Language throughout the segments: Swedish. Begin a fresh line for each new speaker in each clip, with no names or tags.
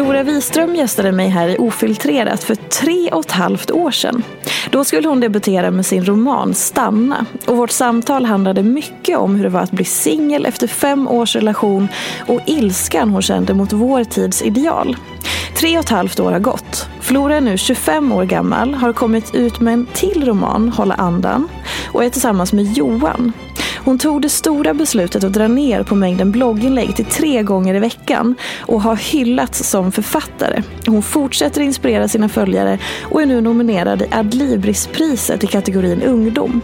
Flora Wiström gästade mig här i Ofiltrerat för tre och ett halvt år sedan. Då skulle hon debutera med sin roman Stanna. Och vårt samtal handlade mycket om hur det var att bli singel efter fem års relation och ilskan hon kände mot vår tids ideal. Tre och ett halvt år har gått. Flora är nu 25 år gammal, har kommit ut med en till roman, Hålla andan, och är tillsammans med Johan. Hon tog det stora beslutet att dra ner på mängden blogginlägg till tre gånger i veckan och har hyllats som författare. Hon fortsätter inspirera sina följare och är nu nominerad i Adlibrispriset i kategorin ungdom.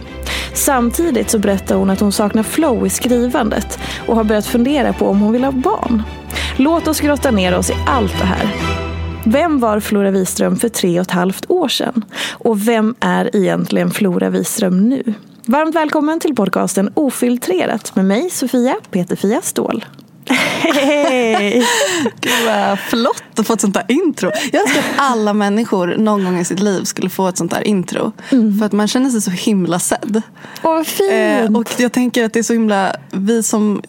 Samtidigt så berättar hon att hon saknar flow i skrivandet och har börjat fundera på om hon vill ha barn. Låt oss grotta ner oss i allt det här. Vem var Flora Wiström för tre och ett halvt år sedan? Och vem är egentligen Flora Wiström nu? Varmt välkommen till podcasten Ofiltrerat med mig Sofia Peterfia Ståhl. Hej!
Gud vad flott att få ett sånt där intro. Jag önskar att alla människor någon gång i sitt liv skulle få ett sånt där intro. För att man känner sig så himla sedd.
Åh, vad fint!
Eh, och jag tänker att det är så himla, vi som,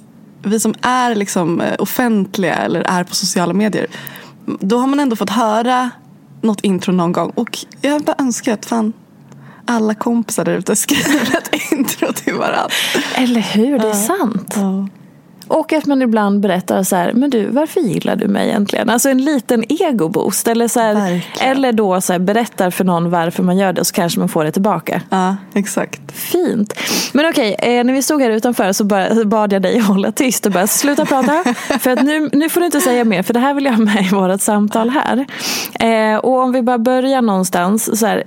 vi som är liksom eh, offentliga eller är på sociala medier. Då har man ändå fått höra något intro någon gång. Och jag bara önskar att fan alla kompisar där ute skriver ett intro till varandra.
Eller hur, det är sant. Och att man ibland berättar så här, men du, varför gillar du mig egentligen? Alltså en liten egoboost. Eller, så här,
Verkligen.
eller då så här, berättar för någon varför man gör det och så kanske man får det tillbaka.
Ja, exakt.
Fint. Men okej, eh, när vi stod här utanför så bara, så bad jag dig hålla tyst och bara sluta prata. för att nu, nu får du inte säga mer, för det här vill jag ha med i vårt samtal här. Eh, och om vi bara börjar någonstans. Så här,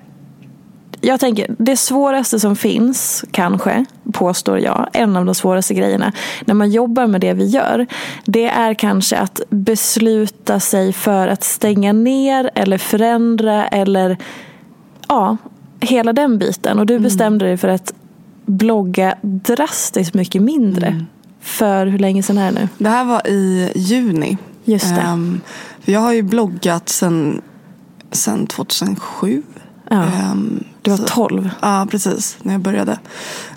jag tänker, det svåraste som finns, kanske, påstår jag, en av de svåraste grejerna när man jobbar med det vi gör, det är kanske att besluta sig för att stänga ner eller förändra eller ja, hela den biten. Och du bestämde dig för att blogga drastiskt mycket mindre. För hur länge sedan är det nu?
Det här var i juni.
Just det.
För jag har ju bloggat sen, sen 2007.
Ja.
Ehm,
Du var
så-
12.
Ja, precis. När jag började.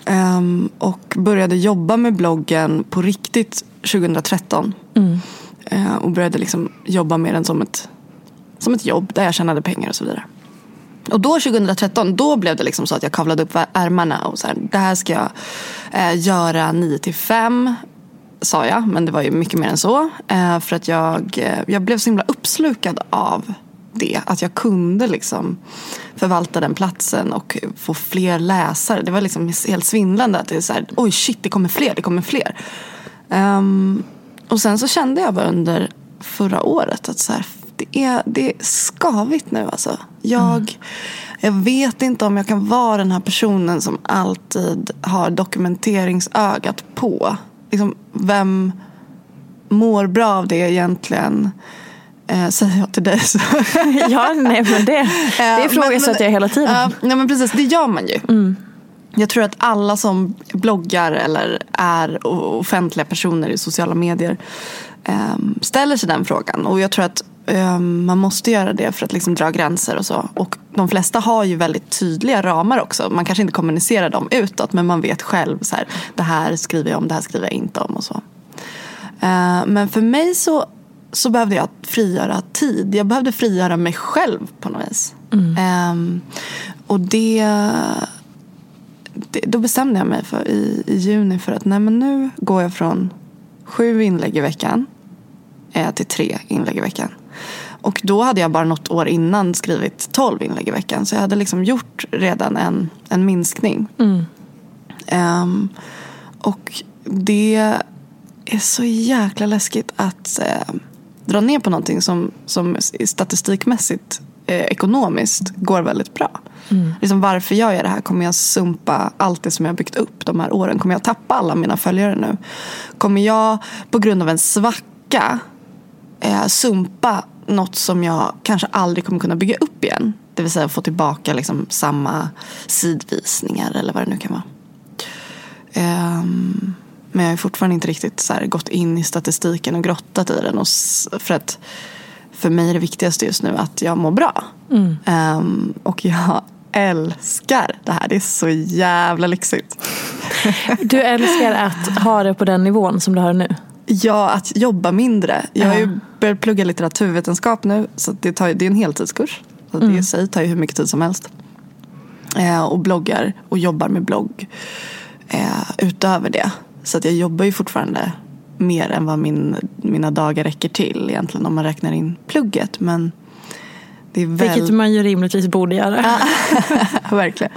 Ehm, och började jobba med bloggen på riktigt 2013.
Mm.
Ehm, och började liksom jobba med den som ett, som ett jobb där jag tjänade pengar och så vidare. Och då 2013, då blev det liksom så att jag kavlade upp ärmarna och så här, det här ska jag eh, göra 9 till 5 sa jag, men det var ju mycket mer än så. Eh, för att jag, eh, jag blev så himla uppslukad av det. Att jag kunde liksom förvalta den platsen och få fler läsare. Det var liksom helt svindlande att det är så här, oj shit det kommer fler, det kommer fler. Um, och sen så kände jag bara under förra året att så här, det, är, det är skavigt nu alltså. Jag jag vet inte om jag kan vara den här personen som alltid har dokumenteringsögat på. Liksom, vem mår bra av det egentligen? Eh, säger jag till dig. Så.
ja, nej, men det, det ifrågasätter jag hela tiden.
Uh, nej, men precis, det gör man ju. Mm. Jag tror att alla som bloggar eller är offentliga personer i sociala medier um, ställer sig den frågan. Och jag tror att um, man måste göra det för att liksom dra gränser och så. Och de flesta har ju väldigt tydliga ramar också. Man kanske inte kommunicerar dem utåt men man vet själv så här, det här skriver jag om, det här skriver jag inte om och så. Uh, men för mig så, så behövde jag frigöra tid. Jag behövde frigöra mig själv på något vis. Mm. Um, och det det, då bestämde jag mig för, i, i juni för att nej, men nu går jag från sju inlägg i veckan eh, till tre inlägg i veckan. Och då hade jag bara något år innan skrivit tolv inlägg i veckan. Så jag hade liksom gjort redan en, en minskning. Mm. Um, och det är så jäkla läskigt att eh, dra ner på någonting som, som statistikmässigt eh, ekonomiskt går väldigt bra. Mm. Liksom varför gör jag det här? Kommer jag sumpa allt det som jag byggt upp de här åren? Kommer jag tappa alla mina följare nu? Kommer jag på grund av en svacka eh, sumpa något som jag kanske aldrig kommer kunna bygga upp igen? Det vill säga få tillbaka liksom samma sidvisningar eller vad det nu kan vara. Um, men jag har fortfarande inte riktigt så gått in i statistiken och grottat i den. Och för att för mig är det viktigaste just nu att jag mår bra. Mm. Um, och jag älskar det här. Det är så jävla lyxigt.
Du älskar att ha det på den nivån som du har nu?
Ja, att jobba mindre. Jag har ju börjat plugga litteraturvetenskap nu. Så det, tar, det är en heltidskurs. Så det mm. i sig tar ju hur mycket tid som helst. Eh, och bloggar och jobbar med blogg eh, utöver det. Så att jag jobbar ju fortfarande mer än vad min, mina dagar räcker till egentligen om man räknar in plugget. Men
det är väl... Vilket man ju rimligtvis borde göra.
verkligen.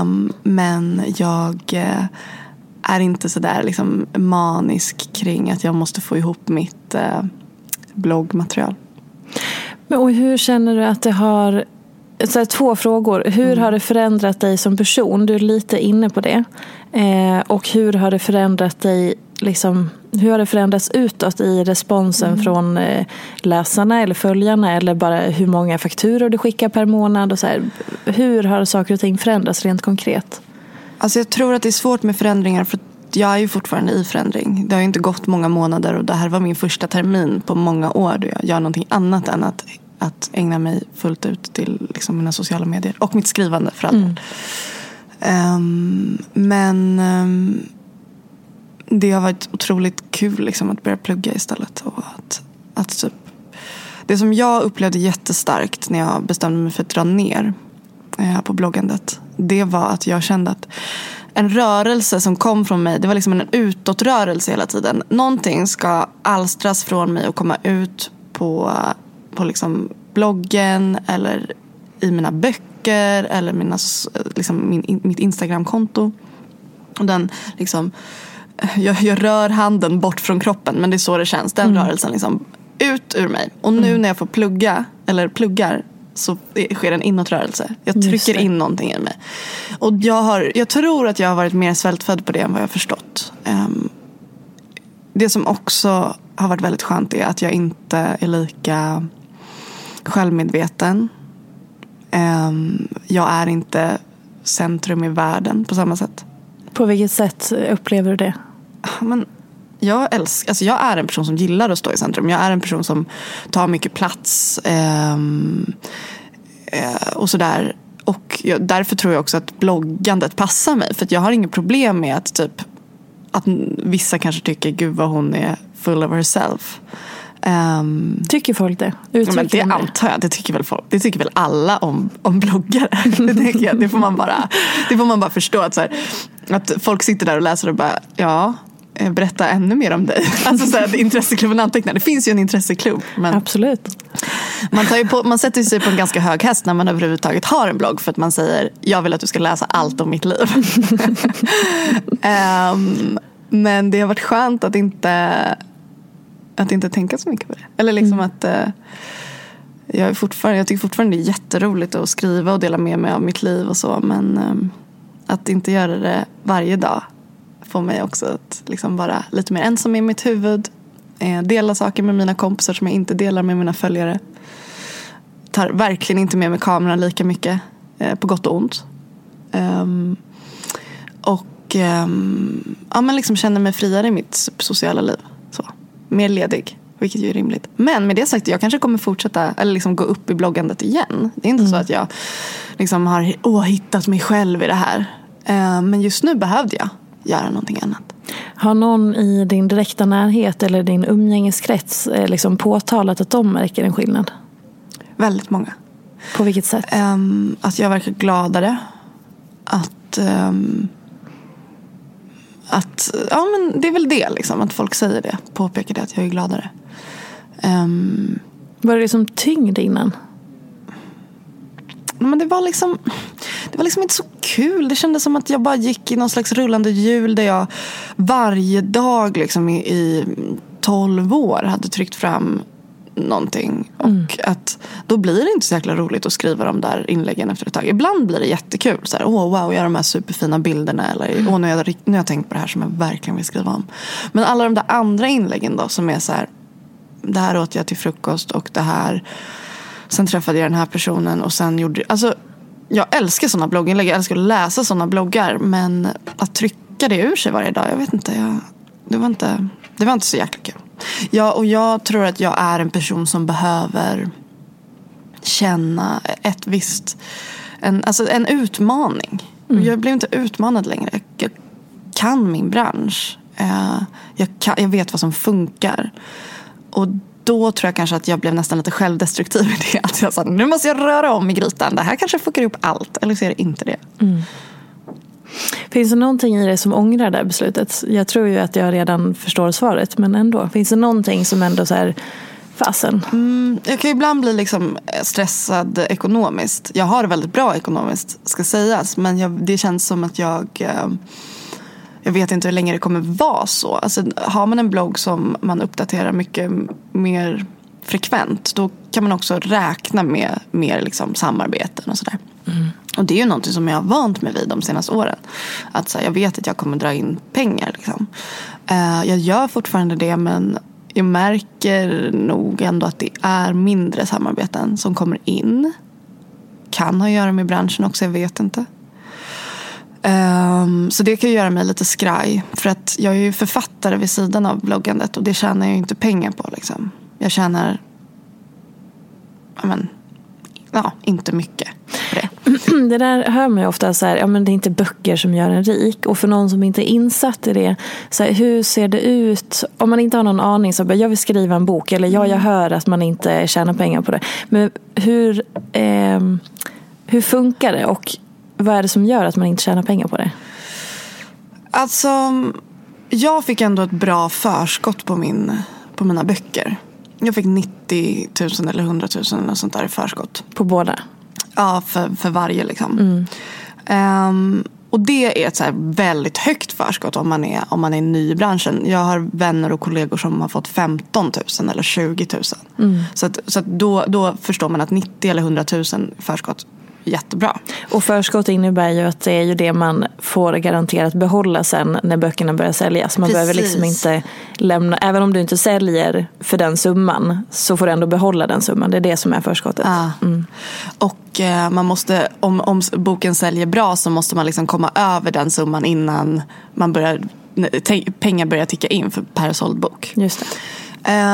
Um, men jag uh, är inte sådär liksom manisk kring att jag måste få ihop mitt uh, bloggmaterial.
Men, och hur känner du att det har så här, två frågor. Hur mm. har det förändrat dig som person? Du är lite inne på det. Eh, och hur har det förändrat dig liksom, hur har det förändrats utåt i responsen mm. från eh, läsarna eller följarna eller bara hur många fakturor du skickar per månad? Och så här. Hur har saker och ting förändrats rent konkret?
Alltså jag tror att det är svårt med förändringar för jag är ju fortfarande i förändring. Det har ju inte gått många månader och det här var min första termin på många år då jag gör någonting annat än att, att ägna mig fullt ut till liksom mina sociala medier och mitt skrivande för all mm. um, Men um, det har varit otroligt kul liksom, att börja plugga istället. Och att, att typ, det som jag upplevde jättestarkt när jag bestämde mig för att dra ner eh, på bloggandet. Det var att jag kände att en rörelse som kom från mig, det var liksom en utåtrörelse hela tiden. Någonting ska alstras från mig och komma ut på, på liksom bloggen eller i mina böcker eller mina, liksom min, mitt Instagramkonto. Och den liksom jag, jag, rör handen bort från kroppen men det är så det känns. Den mm. rörelsen liksom ut ur mig. Och nu mm. när jag får plugga, eller pluggar så sker en inåtrörelse. Jag trycker in någonting i mig. Och jag, har, jag tror att jag har varit mer svältfödd på det än vad jag har förstått. Um, det som också har varit väldigt skönt är att jag inte är lika självmedveten. Um, jag är inte centrum i världen på samma sätt.
På vilket sätt upplever du det?
Men jag, älskar, alltså jag är en person som gillar att stå i centrum. Jag är en person som tar mycket plats. Eh, eh, och sådär. Och jag, därför tror jag också att bloggandet passar mig. För jag har inget problem med att typ att vissa kanske tycker gud vad hon är full of herself.
Um, tycker folk det?
Ja, men det antar jag. Det tycker väl, folk, det tycker väl alla om, om bloggare. det, jag, det, får man bara, det får man bara förstå. Att, så här, att folk sitter där och läser och bara ja, eh, berätta ännu mer om dig. Alltså så här, intresseklubben antecknar. Det finns ju en intresseklubb.
Men
Absolut. Man, tar på, man sätter sig på en ganska hög häst när man överhuvudtaget har en blogg. För att man säger jag vill att du ska läsa allt om mitt liv. um, men det har varit skönt att inte att inte tänka så mycket på det. Eller liksom mm. att, jag, är fortfarande, jag tycker fortfarande det är jätteroligt att skriva och dela med mig av mitt liv och så. Men um, att inte göra det varje dag får mig också att liksom vara lite mer ensam i mitt huvud. Eh, dela saker med mina kompisar som jag inte delar med mina följare. Tar verkligen inte med mig kameran lika mycket. Eh, på gott och ont. Um, och um, ja, men liksom känner mig friare i mitt sociala liv. Mer ledig. Vilket ju är rimligt. Men med det sagt, jag kanske kommer fortsätta eller liksom gå upp i bloggandet igen. Det är inte mm. så att jag liksom har åh, hittat mig själv i det här. Uh, men just nu behövde jag göra någonting annat.
Har någon i din direkta närhet eller din umgängeskrets eh, liksom påtalat att de märker en skillnad?
Väldigt många.
På vilket sätt?
Um, att jag verkar gladare. Att, um, att ja, men det är väl det, liksom, att folk säger det. Påpekar det, att jag är gladare. Um,
var det som tyngd innan?
Men det var liksom det var liksom inte så kul. Det kändes som att jag bara gick i någon slags rullande hjul där jag varje dag liksom i, i 12 år hade tryckt fram någonting. Mm. Och att då blir det inte så jäkla roligt att skriva de där inläggen efter ett tag. Ibland blir det jättekul. Så här, åh wow, jag har de här superfina bilderna. Eller mm. åh, nu har, jag, nu har jag tänkt på det här som jag verkligen vill skriva om. Men alla de där andra inläggen då som är så här. Det här åt jag till frukost och det här. Sen träffade jag den här personen och sen gjorde alltså jag älskar sådana blogginlägg. Jag älskar att läsa sådana bloggar. Men att trycka det ur sig varje dag, jag vet inte. Jag, det, var inte det var inte så jäkla kul. Ja, och jag tror att jag är en person som behöver känna ett visst, en, alltså en utmaning. Mm. Jag blir inte utmanad längre. Jag, kan min bransch. Uh, jag, kan, jag vet vad som funkar. Och då tror jag kanske att jag blev nästan lite självdestruktiv i det. Att jag sa, nu måste jag röra om i grytan. Det här kanske fuckar upp allt. Eller så är det inte det. Mm.
Finns det någonting i dig som ångrar det här beslutet? Jag tror ju att jag redan förstår svaret, men ändå. Finns det någonting som ändå så här, fasen?
Mm, jag kan ibland bli liksom stressad ekonomiskt. Jag har det väldigt bra ekonomiskt, ska sägas. Men jag, det känns som att jag eh, jag vet inte hur länge det kommer vara så. Alltså, har man en blogg som man uppdaterar mycket mer frekvent då kan man också räkna med mer liksom, samarbeten och sådär. Mm. Och det är ju någonting som jag har vant mig vid de senaste åren. Att så här, jag vet att jag kommer dra in pengar. Liksom. Uh, jag gör fortfarande det men jag märker nog ändå att det är mindre samarbeten som kommer in. Kan ha att göra med branschen också, jag vet inte. Um, så det kan ju göra mig lite skraj. För att jag är ju författare vid sidan av bloggandet och det tjänar jag ju inte pengar på. Liksom. Jag tjänar men, ja, inte mycket på det.
Det där hör man ju ofta, så här, ja, men det är inte böcker som gör en rik. Och för någon som inte är insatt i det, så här, hur ser det ut? Om man inte har någon aning, så bara, jag vill skriva en bok. Eller ja, jag mm. hör att man inte tjänar pengar på det. Men hur, eh, hur funkar det? Och vad är det som gör att man inte tjänar pengar på det?
Alltså, jag fick ändå ett bra förskott på, min, på mina böcker. Jag fick 90 000 eller 100 000 eller sånt där i förskott.
På båda?
Ja, för, för varje liksom. Mm. Um, och det är ett så väldigt högt förskott om man, är, om man är ny i branschen. Jag har vänner och kollegor som har fått 15 000 eller 20 000. Mm. Så, att, så att då, då förstår man att 90 eller 100 000 förskott jättebra.
Och förskott innebär ju att det är ju det man får garanterat behålla sen när böckerna börjar säljas. Man Precis. behöver liksom inte lämna, även om du inte säljer för den summan så får du ändå behålla den summan. Det är det som är förskottet.
Ah. Mm. Och eh, man måste, om, om boken säljer bra så måste man liksom komma över den summan innan man börjar, pengar börjar ticka in för per såld bok.
Just
det.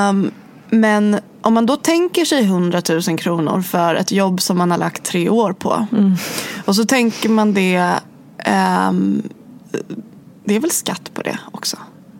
Um, men om man då tänker sig 100 000 kronor för ett jobb som man har lagt tre år på. Mm. Och så tänker man det. Um, det är väl skatt på det också.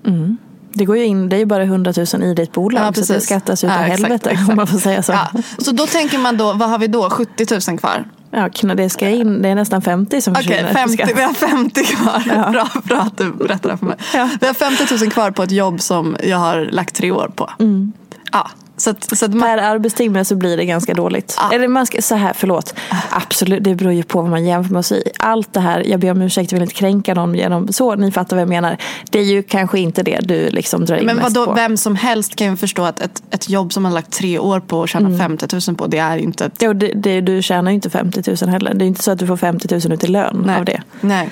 Mm. Det går ju in, det är ju bara 100 000 i ditt bolag ja, så det skattas utav ja, helvete exakt. om man får säga så. Ja.
Så då tänker man då, vad har vi då? 70 000 kvar?
Ja, det ska in, det är nästan 50 som
försvinner. Okej, okay, vi har 50 kvar. Ja. Bra, bra att du berättar det för mig. Ja. Vi har 50 000 kvar på ett jobb som jag har lagt tre år på. Mm. Ja, Så att, så att man,
Per arbetstimme så blir det ganska dåligt.
Ja.
Eller man ska, så här, förlåt. Absolut, det beror ju på vad man jämför med sig. Allt det här, jag ber om ursäkt, jag vill inte kränka någon genom så, ni fattar vad jag menar. Det är ju kanske inte det du liksom drar in
men
mest
vadå,
på.
vem som helst kan ju förstå att ett, ett jobb som man lagt tre år på och tjänar 50 000 på, det är inte ett...
Jo, det, det, du tjänar ju inte 50 000 heller. Det är inte så att du får 50 000 ut i lön av det.
Nej.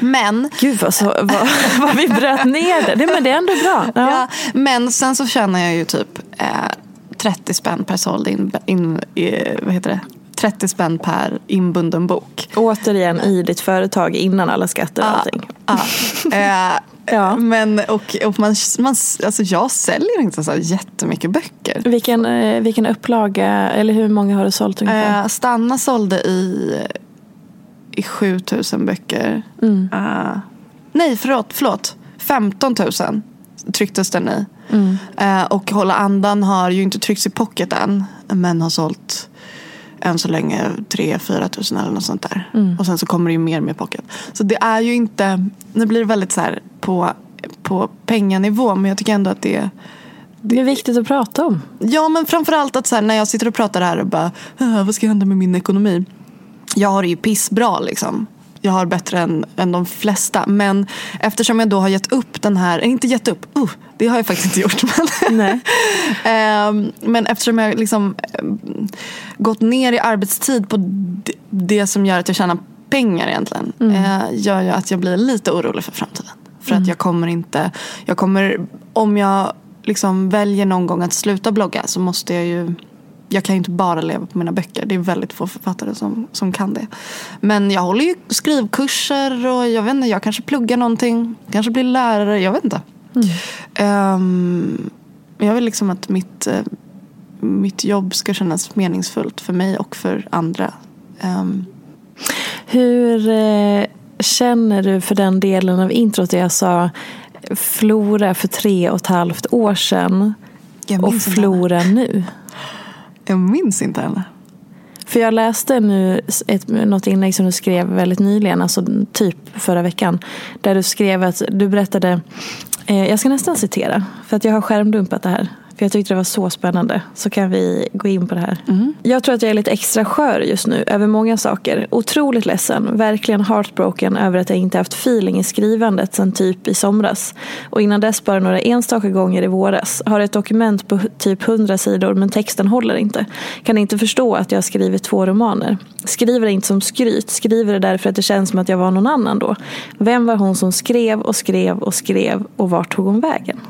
Men,
Gud vad, så, vad, vad vi bröt ner det. det. Men det är ändå bra. Ja.
ja. men sen så tjänar jag ju typ eh, 30 spänn per såld in, in, eh, vad heter det? 30 spänn per inbunden bok.
Återigen i ditt företag innan alla skatter och allting.
Ja. Eh,
Ja.
Men och, och man, man, alltså jag säljer inte så här jättemycket böcker.
Vilken, eh, vilken upplaga, eller hur många har du sålt ungefär?
Eh, Stanna sålde i, i 7000 böcker.
Mm.
Eh, nej, förlåt, förlåt. 15 000 trycktes den i.
Mm.
Eh, och Hålla andan har ju inte tryckts i pocket än. Men har sålt än så länge 3-4 tusen eller något sånt där.
Mm.
Och sen så kommer det ju mer med pocket. Så det är ju inte, nu blir det väldigt så här på, på penganivå. Men jag tycker ändå att det är
Det är viktigt att prata om.
Ja men framförallt att så här, när jag sitter och pratar här och bara "Ah, vad ska hända med min ekonomi? Jag har det ju pissbra liksom. Jag har bättre än, än de flesta. Men eftersom jag då har gett upp den här, eh, inte gett upp, uh, det har jag faktiskt inte gjort. Men,
Nej.
Ehm, men eftersom jag liksom ehm, gått ner i arbetstid på det som gör att jag tjänar pengar egentligen. eh, gör ju att jag blir lite orolig för framtiden. För att jag kommer inte, jag kommer, om jag liksom väljer någon gång att sluta blogga så måste jag ju jag kan ju inte bara leva på mina böcker. Det är väldigt få författare som, som kan det. Men jag håller ju skrivkurser och jag vet inte, jag kanske pluggar någonting. Kanske blir lärare, jag vet inte. Ehm, jag vill liksom att mitt, eh, mitt jobb ska kännas meningsfullt för mig och för andra. Ehm,
Hur eh, känner du för den delen av introt där jag sa Flora för tre och ett halvt år sedan och Flora nu?
Jag minns inte heller.
För jag läste nu ett, något inlägg som du skrev väldigt nyligen, alltså typ förra veckan. Där du skrev att du berättade, eh, jag ska nästan citera, för att jag har skärmdumpat det här. För jag tyckte det var så spännande. Så kan vi gå in på det här. Jag tror att jag är lite extra skör just nu över många saker. Otroligt ledsen, verkligen heartbroken över att jag inte haft feeling i skrivandet sen typ i somras. Och innan dess bara några enstaka gånger i våras. Har ett dokument på typ 100 sidor men texten håller inte. Kan inte förstå att jag skrivit två romaner. Skriver det inte som skryt, skriver det därför att det känns som att jag var någon annan då. Vem var hon som skrev och skrev och skrev och vart tog hon vägen?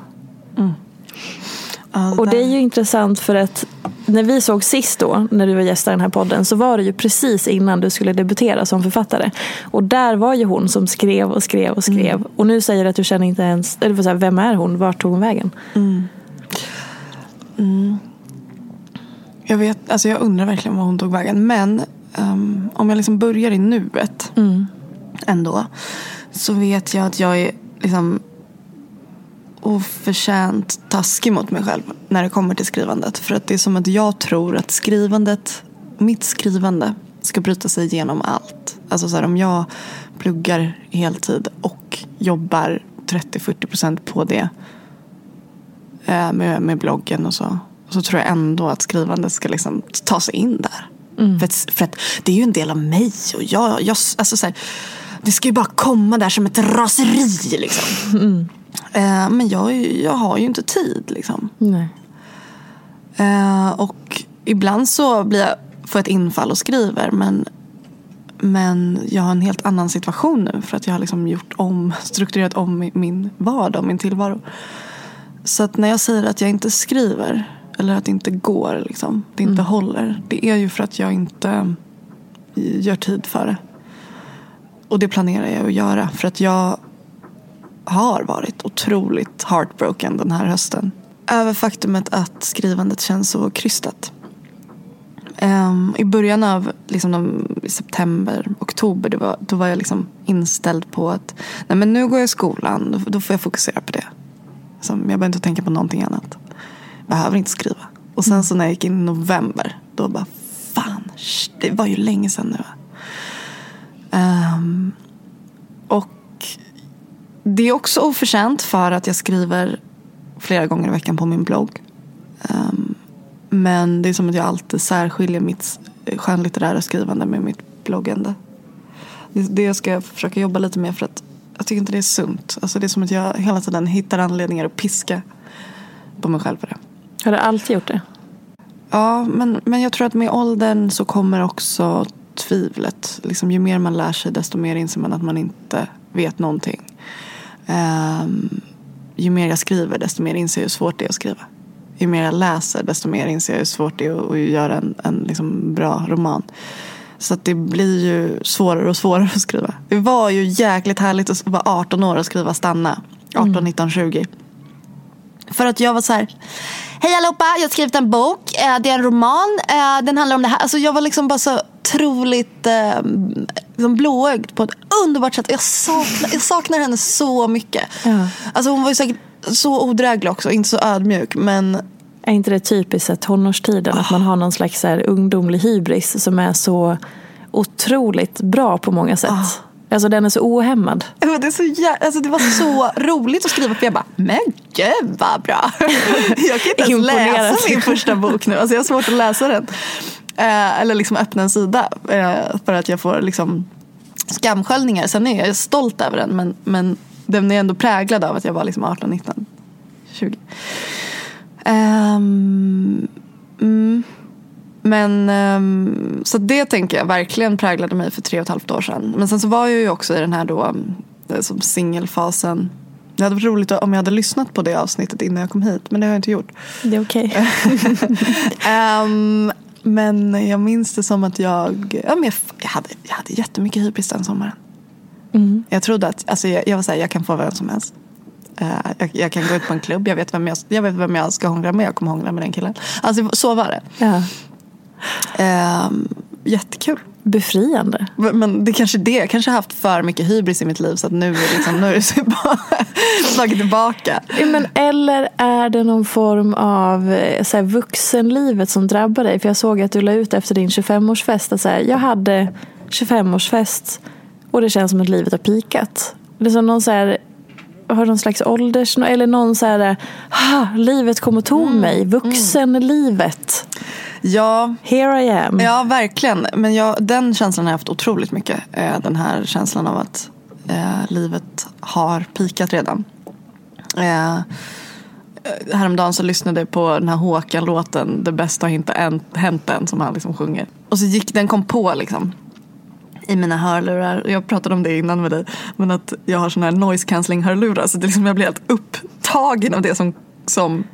Och det är ju intressant för att när vi såg sist då, när du var gäst i den här podden, så var det ju precis innan du skulle debutera som författare. Och där var ju hon som skrev och skrev och skrev. Och nu säger du att du känner inte ens, eller så här, vem är hon, vart tog hon vägen?
Jag, vet, alltså jag undrar verkligen var hon tog vägen. Men ehm, om jag liksom börjar i nuet ändå. Så vet jag att jag är liksom oförtjänt taskig mot mig själv när det kommer till skrivandet. För att det är som att jag tror att skrivandet, mitt skrivande ska bryta sig igenom allt. Alltså så här, om jag pluggar heltid och jobbar 30-40 procent på det eh, med, med bloggen och så. Så tror jag ändå att skrivandet ska liksom ta sig in där. För, att, för att det är ju en del av mig. Och jag, jag, alltså så här, det ska ju bara komma där som ett raseri. Liksom. Eh, men jag, jag har ju inte tid. Liksom.
Nej.
Eh, och ibland så blir jag, får jag ett infall och skriver. Men, men jag har en helt annan situation nu. För att jag har liksom gjort om, strukturerat om mi- min vardag och min tillvaro. Så att när jag säger att jag inte skriver. Eller att det inte går, liksom, det inte håller. Det är ju för att jag inte gör tid för det. Och det planerar jag att göra. För att jag har varit otroligt heartbroken den här hösten. Över faktumet att skrivandet känns så krystat. Um, I början av liksom, de, september, oktober det var, då var jag liksom inställd på att nej, men nu går jag i skolan, då, då får jag fokusera på det. Så jag behöver inte tänka på någonting annat. Behöver inte skriva. Och sen så när jag gick in i november, då bara fan, sh- det var ju länge sedan nu. Um, det är också oförtjänt för att jag skriver flera gånger i veckan på min blogg. Ehm, Men det är som att jag alltid särskiljer mitt skönlitterära skrivande med mitt bloggande. Det, det ska jag försöka jobba lite med för att jag tycker inte det är sunt. Alltså det är som att jag hela tiden hittar anledningar att piska på mig själv för det.
Har du alltid gjort det?
Ja, men, men jag tror att med åldern så kommer också tvivlet. Liksom, ju mer man lär sig desto mer inser man att man inte vet någonting. Um, ju mer jag skriver desto mer inser jag hur svårt det är att skriva. Ju mer jag läser desto mer inser jag hur svårt det är att, göra en, en liksom bra roman. Så att det blir ju svårare och svårare att skriva. Det var ju jäkligt härligt att vara 18 år och skriva Stanna. 18, 19, 20. För att jag var så här. Hej allihopa, jag har skrivit en bok. Eh, det är en roman. Eh, den handlar om det här. Alltså jag var liksom bara så otroligt eh, liksom blåögd på ett underbart sätt. Jag saknar, jag saknar henne så mycket.
Ja.
Alltså hon var ju säkert så odräglig också, inte så ödmjuk. Men
Är inte det typiskt att tonårstiden? Att man har någon slags så här ungdomlig hybris som är så otroligt bra på många sätt. Alltså den är så ohämmad.
men det, är så jä- alltså, det var så roligt att skriva för jag bara, men gud vad bra. Jag kan inte ens läsa min första bok nu. Alltså, jag har svårt att läsa den. Eh, eller liksom öppna en sida. Eh, för att jag får liksom skamsköljningar. Sen är jag stolt över den. Men, men den är ändå präglad av att jag var liksom 18, 19, 20. Ehm, mm. Men ehm, så det tänker jag verkligen präglade mig för tre och ett halvt år sedan. Men sen så var jag ju också i den här då eh, som singelfasen. Det hade varit roligt om jag hade lyssnat på det avsnittet innan jag kom hit. Men det har jag inte gjort.
Det är okej.
Ehm, men jag minns det som att jag, ja, men jag, jag, hade, jag hade jättemycket hybris den sommaren.
Mm.
Jag trodde att, alltså jag, jag var såhär, jag kan få vem som helst. Eh, jag, jag kan gå ut på en klubb, jag vet, vem jag, jag vet vem jag ska hångla med, jag kommer hångla med den killen. Alltså så var det.
Ja.
Ehm, jättekul.
Befriande.
Men det är kanske det, jag kanske har haft för mycket hybris i mitt liv så att nu är, liksom, nu är det så bara slagit tillbaka.
Men, eller är det någon form av eh, så här, vuxenlivet som drabbar dig? För jag såg att du la ut efter din 25-årsfest att så här, jag hade 25-årsfest och det känns som att livet har pikat. Det är som någon så här, har någon slags ålders... Eller någon så här, ah, livet kom och tog mig. Vuxenlivet.
Ja,
Here I am.
Ja, verkligen. Men jag, den känslan har jag haft otroligt mycket. Eh, den här känslan av att eh, livet har pikat redan. Eh, häromdagen så lyssnade jag på den här Håkan-låten Det bästa har inte än, hänt än som han liksom sjunger. Och så gick den kom på liksom i mina hörlurar. Jag pratade om det innan med dig. Men att jag har såna här noise cancelling hörlurar. Så det är liksom, jag blir helt upptagen av det som, som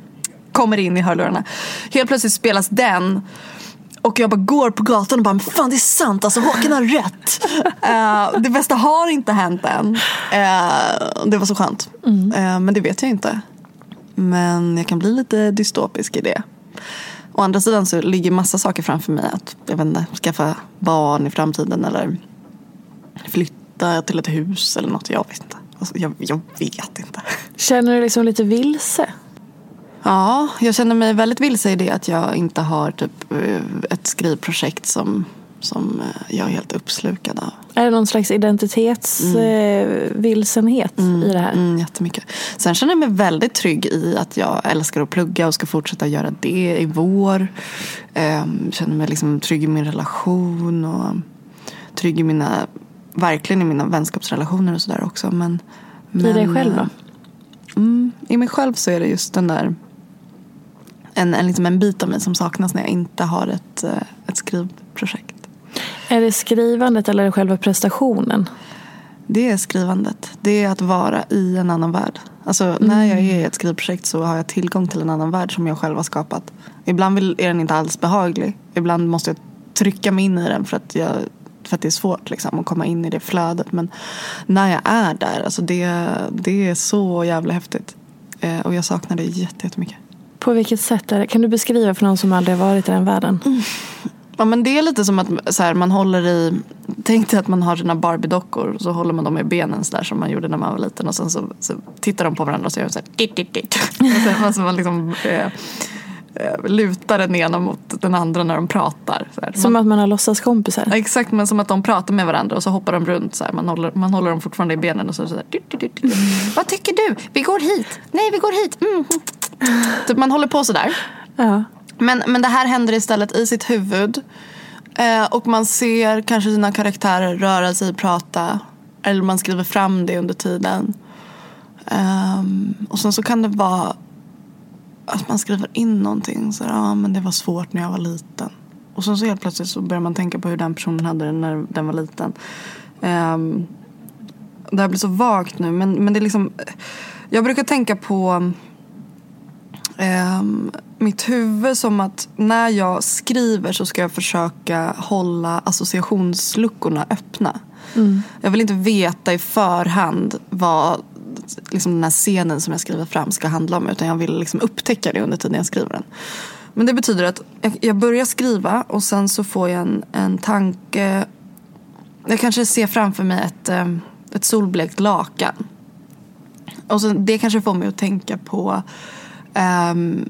kommer in i hörlurarna. Helt plötsligt spelas den. Och jag bara går på gatan och bara, men fan det är sant, alltså Håkan har rätt. Eh, det bästa har inte hänt än. Eh, det var så skönt. Eh, men det vet jag inte. Men jag kan bli lite dystopisk i det. Å andra sidan så ligger massa saker framför mig. Att jag vet inte, skaffa barn i framtiden eller flytta till ett hus eller något. Jag vet inte. Alltså, jag, jag vet inte.
Känner du dig liksom lite vilse?
Ja, jag känner mig väldigt vilse i det att jag inte har typ eh, ett skrivprojekt som, som eh, jag är helt uppslukad av.
Är det någon slags identitetsvilsenhet i det här?
Mm, jättemycket. Sen känner jag mig väldigt trygg i att jag älskar att plugga och ska fortsätta göra det i vår. Ehm, känner mig liksom trygg i min relation och trygg i mina, verkligen i mina vänskapsrelationer och sådär också. Men, men,
I dig själv då?
Mm, I mig själv så är det just den där en, en, liksom en bit av mig som saknas när jag inte har ett, eh, ett skrivprojekt.
Är det skrivandet eller själva prestationen?
Det är skrivandet. Det är att vara i en annan värld. Alltså, När jag är i ett skrivprojekt så har jag tillgång till en annan värld som jag själv har skapat. Ibland är den inte alls behaglig. Ibland måste jag trycka mig in i den för att, jag, för att det är svårt liksom, att komma in i det flödet. Men när jag är där, alltså det, det är så jävla häftigt. Eh, och jag saknar det jätte- jättemycket.
På vilket sätt är det? Kan du beskriva för någon som aldrig har varit i den världen?
Ja, men det är lite som att så här, man håller i Tänk dig att man har sina Barbie-dockor och så håller man dem i benen så där som man gjorde när man var liten och sen så, så tittar de på varandra och så gör de så här dit, dit, dit. Och sen, alltså man liksom eh, eh, lutar den ena mot den andra när de pratar. Så här.
Som
man,
att man har låtsaskompisar?
Ja, Exakt, men som att de pratar med varandra och så hoppar de runt så här. Man håller, man håller dem fortfarande i benen och så, så dit, dit, dit, dit. Vad tycker du? Vi går hit. Nej, vi går hit. Mm. Typ man håller på så där.
Ja.
Men, men det här händer istället i sitt huvud. Eh, och man ser kanske sina karaktärer röra sig, prata. Eller man skriver fram det under tiden. Um, och sen så kan det vara att man skriver in någonting. Så ja, ah, men det var svårt när jag var liten. Och sen så helt plötsligt så börjar man tänka på hur den personen hade det när den var liten. Um, det här blir så vagt nu men, men det är liksom Jag brukar tänka på um, mitt huvud som att när jag skriver så ska jag försöka hålla associationsluckorna öppna. Mm. Jag vill inte veta i förhand vad liksom den här scenen som jag skriver fram ska handla om utan jag vill liksom upptäcka det under tiden jag skriver den. Men det betyder att jag börjar skriva och sen så får jag en, en tanke. Jag kanske ser framför mig ett, eh, ett solblekt lakan. Och så, det kanske får mig att tänka på um,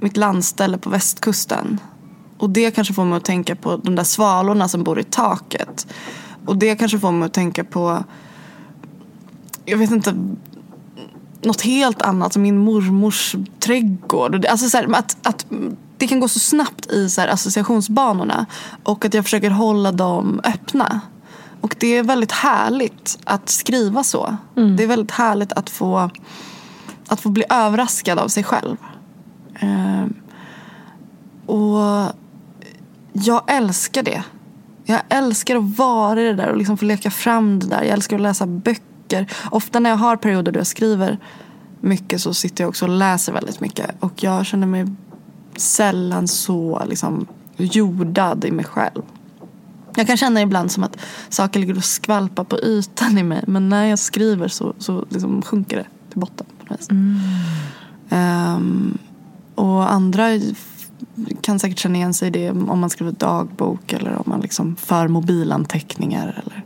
mitt landställe på västkusten. Och det kanske får mig att tänka på de där svalorna som bor i taket. Och det kanske får mig att tänka på, jag vet inte, något helt annat som min mormors trädgård. Alltså så här, att, att det kan gå så snabbt i så här associationsbanorna och att jag försöker hålla dem öppna. Och det är väldigt härligt att skriva så. Mm. Det är väldigt härligt att få, att få bli överraskad av sig själv. Ehm, och jag älskar det. Jag älskar att vara i det där och liksom få leka fram det där. Jag älskar att läsa böcker. Ofta när jag har perioder då jag skriver mycket så sitter jag också och läser väldigt mycket. Och jag känner mig sällan så liksom jordad i mig själv. Jag kan känna ibland som att saker ligger och skvalpar på ytan i mig. Men när jag skriver så, så liksom sjunker det till botten. Något mm. um, och andra kan säkert känna igen sig i det om man skriver dagbok eller om man liksom för mobilanteckningar. Eller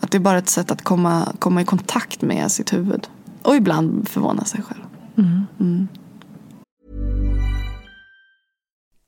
att det är bara ett sätt att komma, komma i kontakt med sitt huvud. Och ibland förvåna sig själv. Mm. Mm.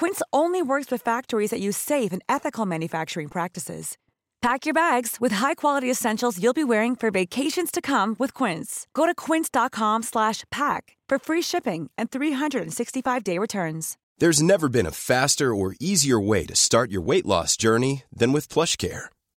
Quince only works with factories that use safe and ethical manufacturing practices. Pack your bags with high-quality essentials you'll be wearing for vacations to come with Quince. Go to quince.com/pack for free shipping and 365-day returns.
There's never been a faster or easier way to start your weight loss journey than with PlushCare.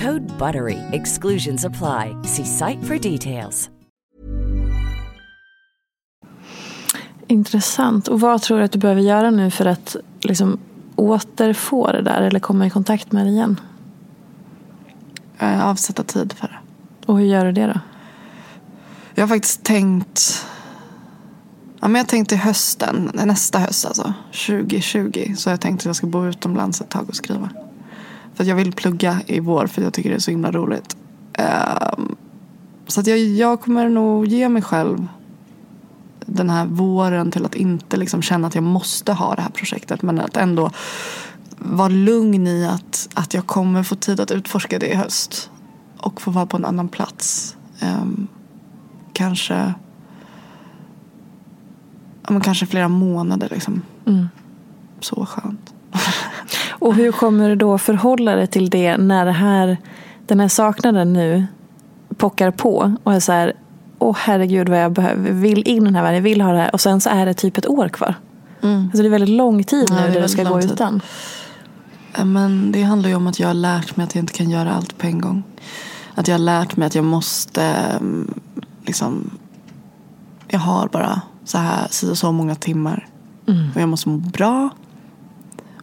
Code BUTTERY. Exclusions apply. See site for details.
Intressant. Och vad tror du att du behöver göra nu för att liksom återfå det där eller komma i kontakt med det igen?
Eh, avsätta tid för det.
Och hur gör du det då?
Jag har faktiskt tänkt Ja, men jag tänkte hösten, nästa höst alltså, 2020. Så jag tänkte att jag ska bo utomlands ett tag och skriva. För att jag vill plugga i vår för jag tycker det är så himla roligt. Um, så att jag, jag kommer nog ge mig själv den här våren till att inte liksom känna att jag måste ha det här projektet. Men att ändå vara lugn i att, att jag kommer få tid att utforska det i höst. Och få vara på en annan plats. Um, kanske ja, kanske flera månader. Liksom.
Mm.
Så skönt.
Och hur kommer du då förhålla dig till det när det här, den här saknaden nu pockar på och är så här, åh herregud vad jag behöver, vill in i den här världen, jag vill ha det här och sen så är det typ ett år kvar.
Mm.
Alltså det är väldigt lång tid nu
Ja,
där du ska gå
tid.
utan.
Men det handlar ju om att jag har lärt mig att jag inte kan göra allt på en gång. Att jag har lärt mig att jag måste mm, liksom Jag har bara så här så, så många timmar. Och jag måste må bra.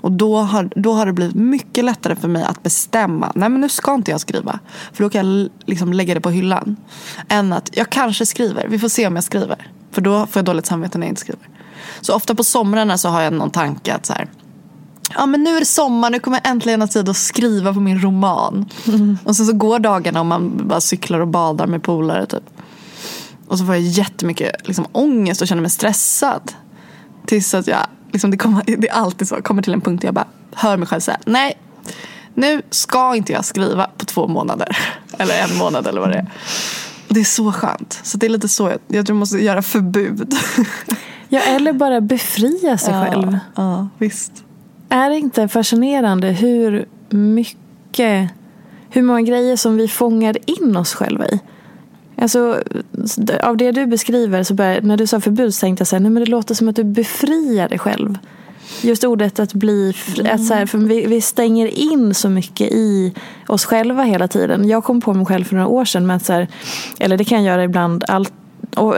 Och då har, då har det blivit mycket lättare för mig att bestämma. Nej men nu ska inte jag skriva. För då kan jag liksom lägga det på hyllan. Än att jag kanske skriver. Vi får se om jag skriver. För då får jag dåligt samvete när jag inte skriver. Så ofta på somrarna så har jag någon tanke att så här. Ja men nu är det sommar, nu kommer jag äntligen ha tid att skriva på min roman. Och sen så går dagarna och man bara cyklar och badar med polare typ. Och så får jag jättemycket liksom, ångest och känner mig stressad. Tills att jag, liksom, det, kommer, det är alltid så, kommer till en punkt där jag bara hör mig själv säga nej, nu ska inte jag skriva på två månader. Eller en månad eller vad det är. Och det är så skönt. Så det är lite så, jag, jag tror jag måste göra förbud.
Ja, eller bara befria sig själv.
Ja, visst.
Är det inte fascinerande hur mycket, hur många grejer som vi fångar in oss själva i? Alltså, av det du beskriver, så börjar, när du sa förbud så tänkte jag så här, nej men det låter som att du befriar dig själv. Just ordet att bli, att så här, för vi, vi stänger in så mycket i oss själva hela tiden. Jag kom på mig själv för några år sedan med att så här, eller det kan jag göra ibland, allt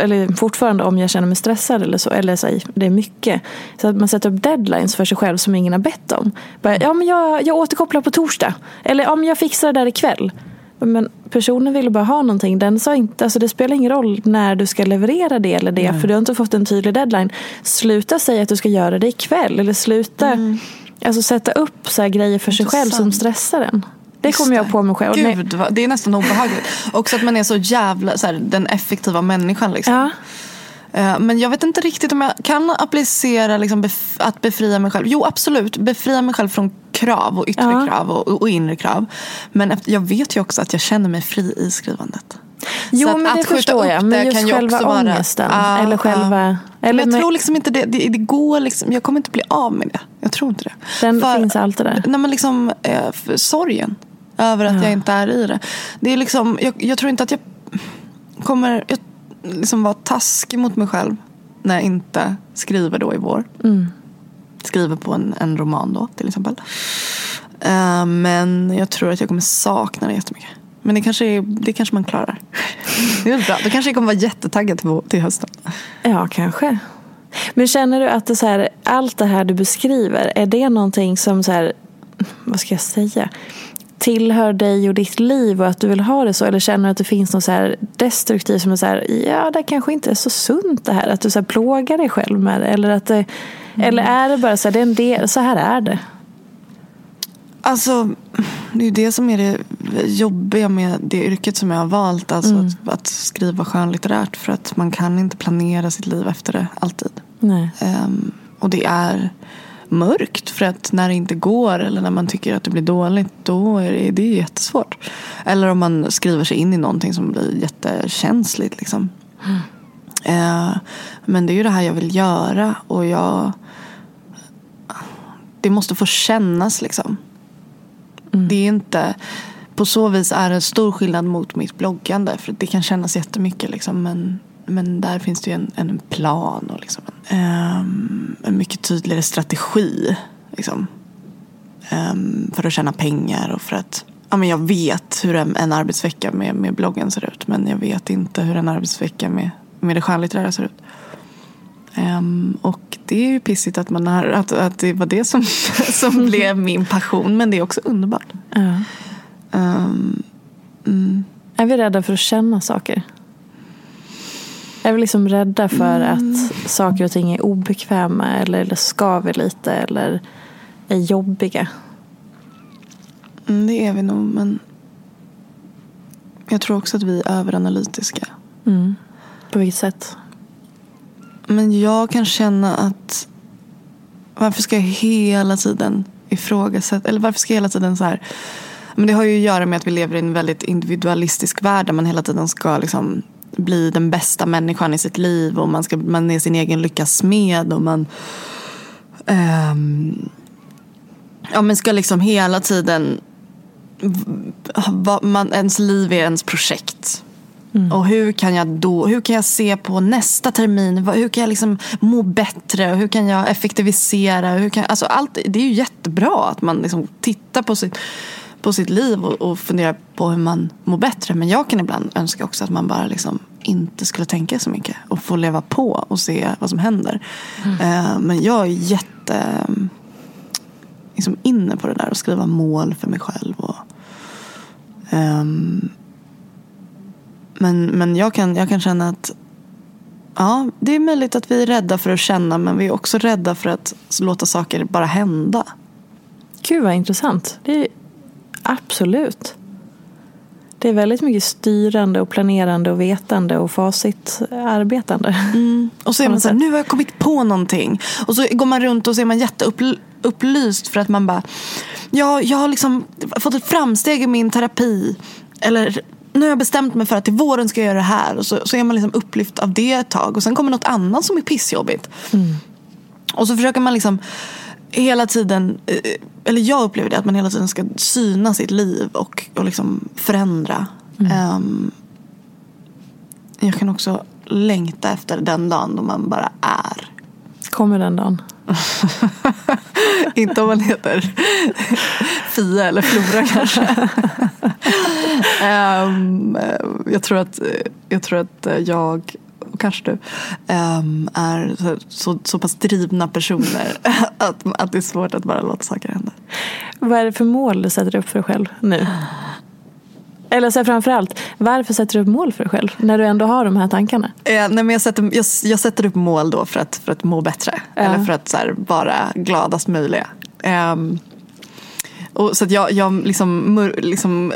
eller fortfarande om jag känner mig stressad eller så, eller så, här, det är mycket. Så att man sätter upp deadlines för sig själv som ingen har bett om. Bara, ja, men jag, jag återkopplar på torsdag. Eller ja, men jag fixar det där ikväll. Men personen ville bara ha någonting. Den sa inte, alltså det spelar ingen roll när du ska leverera det eller det. För du har inte fått en tydlig deadline. Sluta säga att du ska göra det ikväll. Eller sluta alltså, sätta upp så grejer för sig själv som stressar en. Det kommer jag på mig själv. Nej-
Gud, vad, det är nästan obehagligt. Också att man är så jävla så här, den effektiva människan. Liksom.
Ja.
Eh, Men jag vet inte riktigt om jag kan applicera liksom bef- att befria mig själv. Jo, absolut. Befria mig själv från krav och yttre
Ja.
krav och, och inre krav. Men efter, jag vet ju också att jag känner mig fri i skrivandet.
Jo,
Så att-
men det
att skjuta
förstår jag. Men just
kan
själva
också vara-
ångesten.
Ja,
eller själva...
ja.
Eller
men jag
med-
tror liksom inte det, det, det går liksom, jag kommer inte bli av med det. Jag tror inte det.
Den finns alltid där.
Nej, men liksom eh, för sorgen över att jag inte är i det. Det är liksom, jag, jag tror inte att jag kommer jag, liksom vara taskig mot mig själv när jag inte skriver då i vår.
Mm.
Skriver på en, en roman då till exempel. Eh, men jag tror att jag kommer sakna det jättemycket. Men det kanske, är, det kanske man klarar. Det är bra. Då kanske jag kommer vara jättetaggad till, till hösten.
Ja, kanske. Men känner du att det så här, allt det här du beskriver, är det någonting som så här, vad ska jag säga, tillhör dig och ditt liv och att du vill ha det så? Eller känner du att det finns något så här destruktivt som är så här, ja det kanske inte är så sunt det här, att du så här plågar dig själv med det? Eller, att det, eller är det bara så här, det är en del, så här är det?
Alltså, det är ju det som är det jobbiga med det yrket som jag har valt. Alltså att, att skriva skönlitterärt. För att man kan inte planera sitt liv efter det alltid. Ehm, och det är mörkt. För att när det inte går eller när man tycker att det blir dåligt. Då är det, det är jättesvårt. Eller om man skriver sig in i någonting som blir jättekänsligt. Liksom. Eh, men det är ju det här jag vill göra. Och jag... Det måste få kännas liksom. Det är inte... På så vis är det en stor skillnad mot mitt bloggande. För det kan kännas jättemycket liksom. Men, men där finns det ju en, en plan och liksom en, ehm, en mycket tydligare strategi. Liksom. Ehm, för att tjäna pengar och för att ja, men jag vet hur en, en arbetsvecka med, med bloggen ser ut. Men jag vet inte hur en arbetsvecka med, med det skönlitterära ser ut. Ehm, och det är ju pissigt att, man har, att, att det var det som, som blev min passion. Men det är också underbart.
Ja.
Um, mm.
Är vi rädda för att känna saker? Är vi liksom rädda för att saker och ting är obekväma eller, eller skaver lite eller är jobbiga?
Mm, det är vi nog, men jag tror också att vi är överanalytiska.
Mm. På vilket sätt?
Men jag kan känna att varför ska jag hela tiden ifrågasätta, eller varför ska jag hela tiden så här men det har ju att göra med att vi lever i en väldigt individualistisk värld där man hela tiden ska liksom bli den bästa människan i sitt liv och man, ska, man är sin egen lyckas smed och man um, ja, men ska liksom hela tiden man, ens liv är ens projekt. Mm. Och hur kan jag då, hur kan jag se på nästa termin, hur kan jag liksom må bättre, hur kan jag effektivisera, hur kan, alltså allt, det är ju jättebra att man liksom tittar på sitt, på sitt liv och, och funderar på hur man mår bättre. Men jag kan ibland önska också att man bara liksom inte skulle tänka så mycket och få leva på och se vad som händer. Mm. Uh, men jag är jätte liksom inne på det där och skriva mål för mig själv. Och, um, men men jag, kan, jag kan känna att ja, det är möjligt att vi är rädda för att känna men vi är också rädda för att låta saker bara hända.
Gud vad intressant. Det är absolut. Det är väldigt mycket styrande och planerande och vetande och facitarbetande.
Mm. Och så är man så här, nu har jag kommit på någonting. Och så går man runt och så är man jätteupplyst för att man bara, ja, jag har liksom fått ett framsteg i min terapi. Eller nu har jag bestämt mig för att till våren ska jag göra det här. Och så, så är man liksom upplyft av det ett tag. Och sen kommer något annat som är pissjobbigt. Mm. Och så försöker man liksom hela tiden, eh, eller jag upplever det, att man hela tiden ska syna sitt liv och, och liksom förändra. Mm. Um, jag kan också längta efter den dagen då man bara är.
Kommer den dagen?
Inte om man heter Fia eller Flora kanske. um, jag, tror att, jag tror att jag kanske du um, är så, så, pass drivna personer att, att det är svårt att bara låta saker hända.
Vad är det för mål du sätter upp för dig själv nu? Eller så framförallt, varför sätter du upp mål för dig själv när du ändå har de här tankarna?
Eh, nej, men jag, sätter, jag, jag, sätter upp mål då för att, för att må bättre. Ja. Eller för att så här, vara gladast möjliga. Um, och så att jag, jag liksom, liksom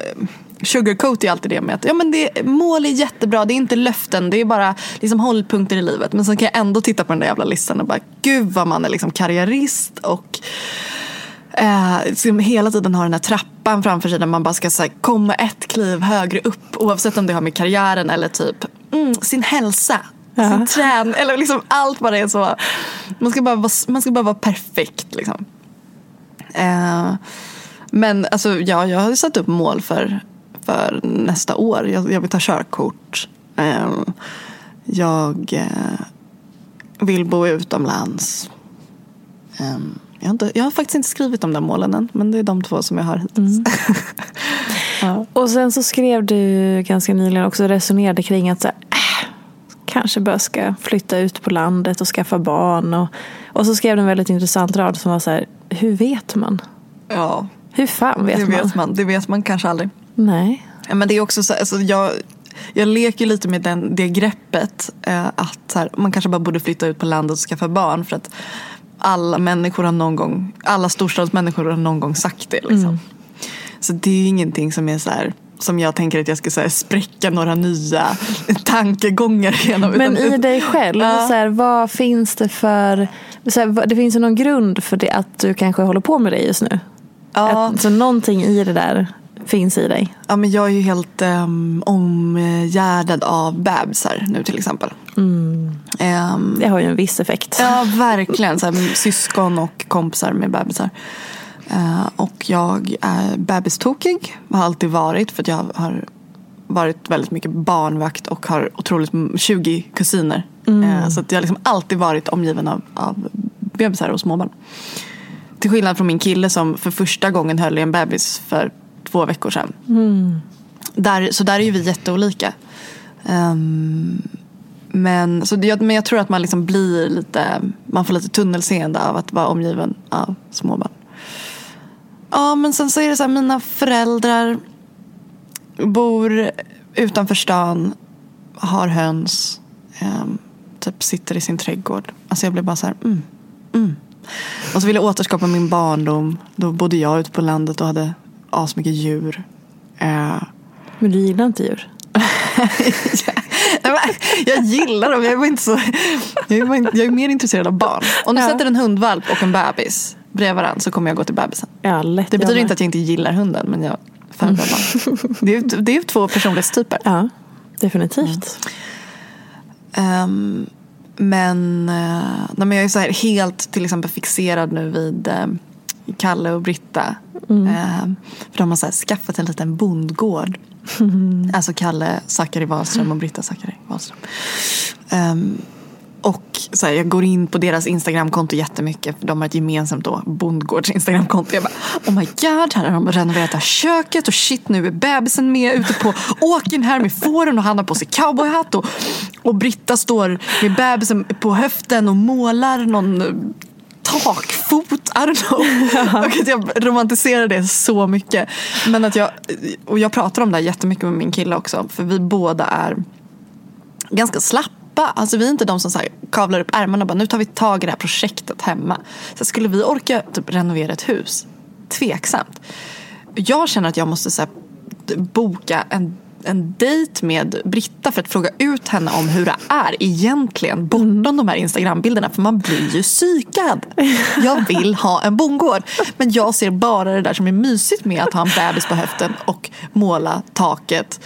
sugarcoat är alltid det med att ja, men det, mål är jättebra, det är inte löften, det är bara liksom hållpunkter i livet. Men sen kan jag ändå titta på den där jävla listan och bara gud vad man är liksom karriärist och eh, hela tiden har den här trappan framför sig där man bara ska här, komma ett kliv högre upp oavsett om det har med karriären eller typ mm, sin hälsa. Ja. Sin träning, eller liksom allt bara är så. Man ska bara vara, man ska bara vara perfekt liksom. Eh, men alltså, ja, jag har satt upp mål för, för nästa år. Jag, jag vill ta körkort. Eh, jag eh, vill bo utomlands. Um, jag, har inte, jag har faktiskt inte skrivit de där målen än, men det är de två som jag har hittills. Mm.
ja. Och sen så skrev du ganska nyligen också resonerade kring att så här, äh, kanske bara ska flytta ut på landet och skaffa barn. Och, och så skrev du en väldigt intressant rad som var så här, hur vet man?
Ja.
Hur fan vet,
det
man?
vet man? Det vet man kanske aldrig.
Nej.
Men det är också så, alltså jag, jag leker lite med den, det greppet eh, att här, man kanske bara borde flytta ut på landet och skaffa barn. För att alla människor har någon gång, alla storstadsmänniskor har någon gång sagt det. Liksom. Mm. Så det är ju ingenting som är så här, som jag tänker att jag ska så här, spräcka några nya tankegångar genom.
Men i dig själv, ja. så här, vad finns det för... Så här, det finns ju någon grund för det att du kanske håller på med det just nu? Ja. Att, så någonting i det där finns i dig?
Ja, men jag är ju helt um, omgärdad av bebisar nu till exempel.
Mm. Um, det har ju en viss effekt.
Ja, verkligen. Så här, syskon och kompisar med bebisar. Uh, och jag är bebistokig. Har alltid varit för att jag har varit väldigt mycket barnvakt och har otroligt 20 kusiner. Mm. Uh, så att jag har liksom alltid varit omgiven av, av bebisar och småbarn. Till skillnad från min kille som för första gången höll i en bebis för två veckor sedan. Mm. Där, så där är ju vi jätteolika. Um, Men, så det, men jag tror att man liksom blir lite, man får lite tunnelseende av att vara omgiven av småbarn. Ja, men sen så är det så här, mina föräldrar bor utanför stan, har höns, eh, typ sitter i sin trädgård. Alltså jag blev bara så här, mm, mm. Och så ville jag återskapa min barndom. Då bodde jag ute på landet och hade asmycket djur. Eh,
Men du gillar inte djur?
jag gillar dem, jag är, inte så, jag är, jag mer intresserad av barn. Om du
Ja.
sätter en hundvalp och en bebis bredvid varandra så kommer jag gå till bebisen.
Ja, lätt.
Det betyder inte att jag inte gillar hunden men jag föredrar barn. Det är, ju- det är två personlighetstyper.
Ja, definitivt.
Ehm, men, eh, nej, men jag är så här helt till exempel fixerad nu vid eh, Kalle och Britta. Ehm, för de har så skaffat en liten bondgård. Alltså Kalle Zackari Wahlström och Britta Zackari Wahlström. Ehm, och så här, jag går in på deras Instagramkonto jättemycket. För de har ett gemensamt då, bondgårds Instagramkonto. Jag bara, oh my god, här har de renoverat här köket. Och shit, nu är bebisen med ute på åkern här med fåren. Och han har på sig cowboyhatt. Och, och Britta står med bebisen på höften och målar någon eh, takfot. I don't know. Och att jag romantiserar det så mycket. Men att jag, och jag pratar om det här jättemycket med min kille också. För vi båda är ganska slappa. Alltså vi är inte de som så här kavlar upp ärmarna och bara nu tar vi tag i det här projektet hemma. Så skulle vi orka typ renovera ett hus? Tveksamt. Jag känner att jag måste så här, boka en, en dejt med Britta för att fråga ut henne om hur det är egentligen bortom de här instagram-bilderna. För man blir ju psykad. Jag vill ha en bondgård. Men jag ser bara det där som är mysigt med att ha en bebis på höften och måla taket.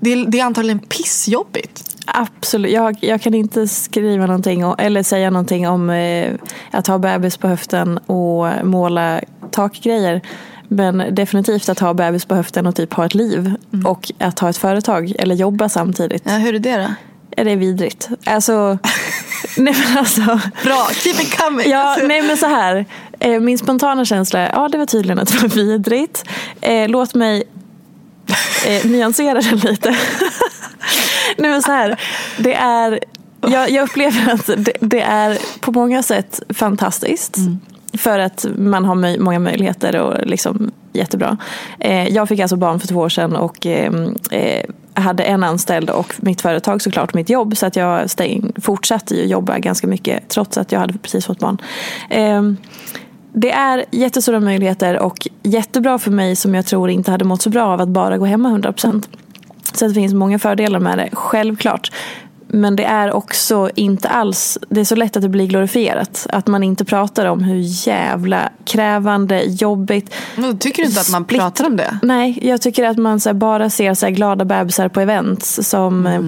Det är, det är antagligen pissjobbigt.
Absolut. Jag, jag kan inte skriva någonting och, eller säga någonting om eh, att ha bebis på höften och måla takgrejer. Men definitivt att ha bebis på höften och typ ha ett liv. Och att ha ett företag eller jobba samtidigt.
Ja, hur är det då?
Är det vidrigt? Alltså, nej men alltså.
Bra, keep it coming!
Ja, nej men så här. Eh, min spontana känsla är, ja det var tydligen att det var vidrigt. Eh, låt mig eh, nyansera det lite. nej men så här. Det är, jag, jag upplever att det, det är på många sätt fantastiskt. För att man har möj- många möjligheter och liksom jättebra. Eh, jag fick alltså barn för två år sedan och ehm, eh, hade en anställd och mitt företag såklart mitt jobb. Så att jag stäng, fortsatte ju jobba ganska mycket trots att jag hade precis fått barn. Eh, det är jättestora möjligheter och jättebra för mig som jag tror inte hade mått så bra av att bara gå hemma 100%. Så det finns många fördelar med det, självklart. Men det är också inte alls, det är så lätt att det blir glorifierat. Att man inte pratar om hur jävla krävande, jobbigt.
Men tycker du inte att man pratar om det?
Nej, jag tycker att man bara ser så glada bebisar på events. Som, eh,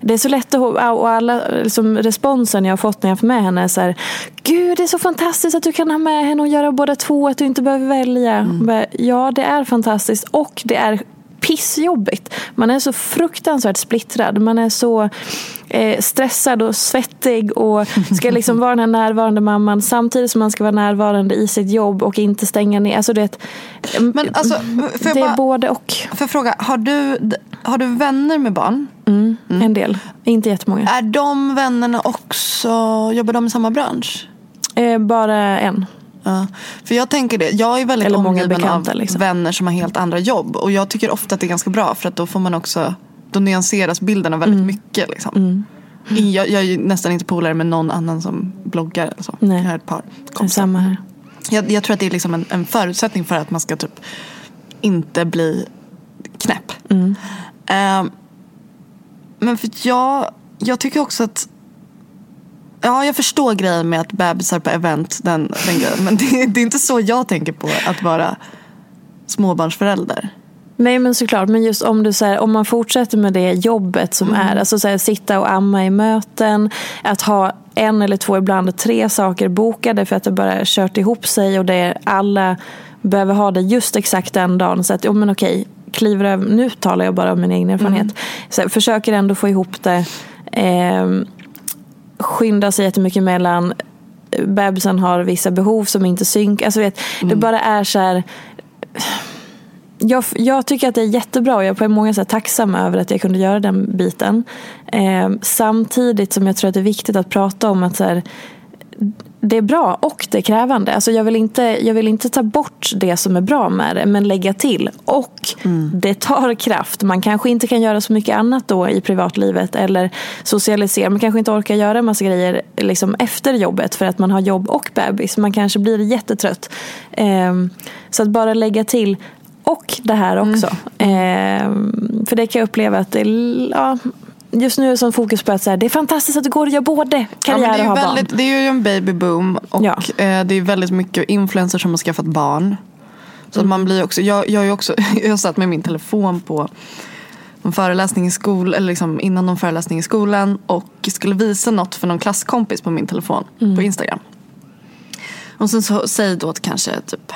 Det är så lätt att, och alla liksom, responsen jag har fått när jag får med henne är så här, Gud det är så fantastiskt att du kan ha med henne och göra båda två, att du inte behöver välja. Bara, Ja, det är fantastiskt och det är pissjobbigt. Man är så fruktansvärt splittrad. Man är så eh, stressad och svettig och ska liksom vara den här närvarande mamman samtidigt som man ska vara närvarande i sitt jobb och inte stänga ner. Alltså det,
Men alltså,
det är
bara,
både och.
jag fråga, har du, har du vänner med barn?
En del. Inte jättemånga.
Är de vännerna också, jobbar de i samma bransch?
Eh, bara en.
Ja, för jag tänker det. Jag är väldigt
Eller
omgiven
bekanta,
av
liksom.
vänner som har helt andra jobb. Och jag tycker ofta att det är ganska bra för att då får man också, då nyanseras bilderna väldigt
Mm.
mycket. Liksom. Jag, jag är nästan inte polare med någon annan som bloggar eller så.
Nej.
Jag har ett par kompisar.
Samma här.
Jag, jag tror att det är liksom en, en förutsättning för att man ska typ inte bli knäpp. Ehm, men för jag, jag tycker också att Ja, jag förstår grejen med att bebisar på event, den, den grejen. Men det, det är inte så jag tänker på att vara småbarnsförälder.
Nej men såklart, men just om du så här, om man fortsätter med det jobbet som är, alltså så här, sitta och amma i möten, att ha en eller två, ibland tre saker bokade för att det bara kört ihop sig och det är alla behöver ha det just exakt den dagen. Så att, oh, men okej, kliver över, nu talar jag bara om min egen erfarenhet. Så här, försöker ändå få ihop det. Eh, skynda sig jättemycket mellan bebisen har vissa behov som inte synk. Alltså vet, Det bara är så här jag, jag tycker att det är jättebra och jag är på många sätt tacksam över att jag kunde göra den biten. Eh, samtidigt som jag tror att det är viktigt att prata om att så här, det är bra och det är krävande. Alltså jag, vill inte, jag vill inte ta bort det som är bra med det, men lägga till. Och mm. det tar kraft. Man kanske inte kan göra så mycket annat då i privatlivet eller socialisera. Man kanske inte orkar göra en massa grejer liksom efter jobbet för att man har jobb och bebis. Man kanske blir jättetrött. Um, så att bara lägga till och det här också. Mm. För det kan jag uppleva att det, ja, just nu är som fokus på att så här, det är fantastiskt att det går att göra både karriär
ja,
och ha
väldigt,
barn.
Det är ju en babyboom och ja. eh, det är väldigt mycket influencers som har skaffat barn. Så mm. man blir också, jag, jag, är också, jag satt med min telefon på en föreläsning i skolan, eller liksom innan någon föreläsning i skolan och skulle visa något för någon klasskompis på min telefon mm. på Instagram. Och sen så säger då att kanske typ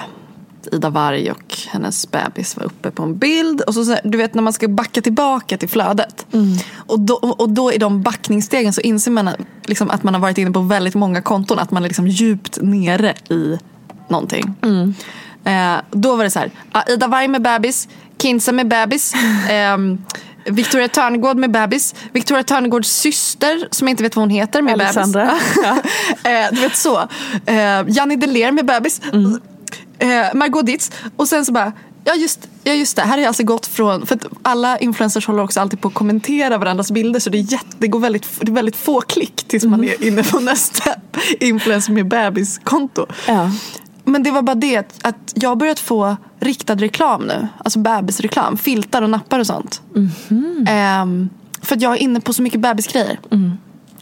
Ida Varg och hennes bebis var uppe på en bild. Och så, du vet när man ska backa tillbaka till flödet. Mm. Och, då, och då i de backningsstegen så inser man liksom att man har varit inne på väldigt många konton. Att man är liksom djupt nere i någonting. Mm. Eh, då var det så här, Ida Varg med bebis, Kinsa med bebis. Eh, Victoria Törnegård med bebis. Victoria Törnegårds syster som jag inte vet vad hon heter med
Alexandra.
bebis. eh, du vet så. Eh, Janni Deler med bebis. Mm eh, Margot Ditz. Och sen så bara, ja just, ja just det, här har alltså gått från, för att alla influencers håller också alltid på att kommentera varandras bilder så det, är jätte, det går väldigt, det är väldigt få klick tills man är inne på nästa influencer med bebiskonto. Ja. Men det var bara det att jag har börjat få riktad reklam nu. Alltså bebisreklam, filtar och nappar och sånt. Mm. Eh, för att jag är inne på så mycket bebisgrejer. Mm.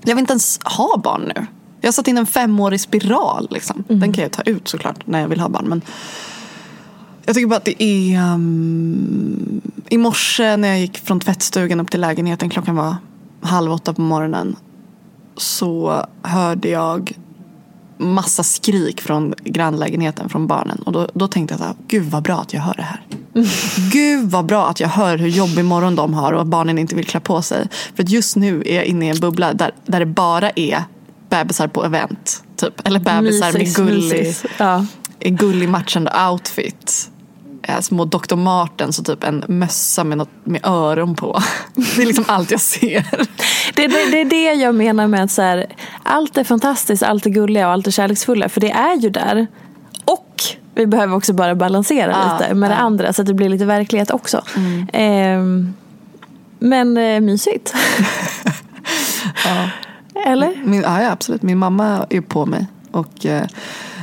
Jag vill inte ens ha barn nu. Jag har satt in en femårig spiral. Liksom. Mm. Den kan jag ta ut såklart när jag vill ha barn. Men jag tycker bara att det är... Um, I morse när jag gick från tvättstugan upp till lägenheten, klockan var halv åtta på morgonen. Så hörde jag massa skrik från grannlägenheten från barnen. Och då, då tänkte jag så här, gud vad bra att jag hör det här. Mm. Gud vad bra att jag hör hur jobbig morgon de har och att barnen inte vill klä på sig. För just nu är jag inne i en bubbla där, där det bara är bebisar på event. Typ. Eller bebisar med gullig, ja. gullig matchande outfit. Eh, små Dr. Martens och typ en mössa med, något, med öron på. Det är liksom allt jag ser.
Det, det, det är det jag menar med att så här, allt är fantastiskt, allt är gulliga och allt är kärleksfulla. För det är ju där. Och vi behöver också bara balansera ja, lite med ja. det andra så att det blir lite verklighet också. Mm. Eh, men eh, mysigt.
ja.
Eller?
Min, ja, absolut. Min mamma är på mig. Och eh,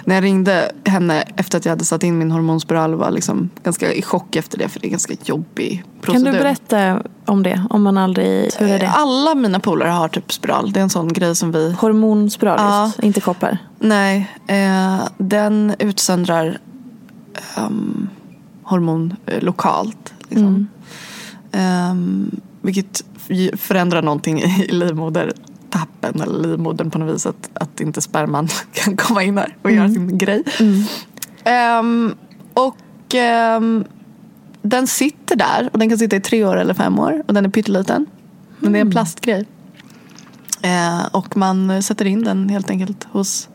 när jag ringde henne efter att jag hade satt in min hormonspiral var liksom ganska i chock efter det. För det är en ganska jobbig procedur.
Kan du berätta om det? Om man aldrig... Hur är det?
Alla mina polare har typ spiral. Det är en sån grej som vi...
Hormonspiral, ja. just, inte koppar?
Nej. Eh, den utsöndrar um, hormon eh, lokalt. Liksom. Mm. Um, vilket förändrar någonting i livmoder tappen eller livmodern på något vis. Att, att inte sperman kan komma in här och mm. göra sin grej. Um, och um, den sitter där och den kan sitta i tre år eller fem år och den är pytteliten. Men det är en mm. plastgrej. Eh, och man sätter in den helt enkelt hos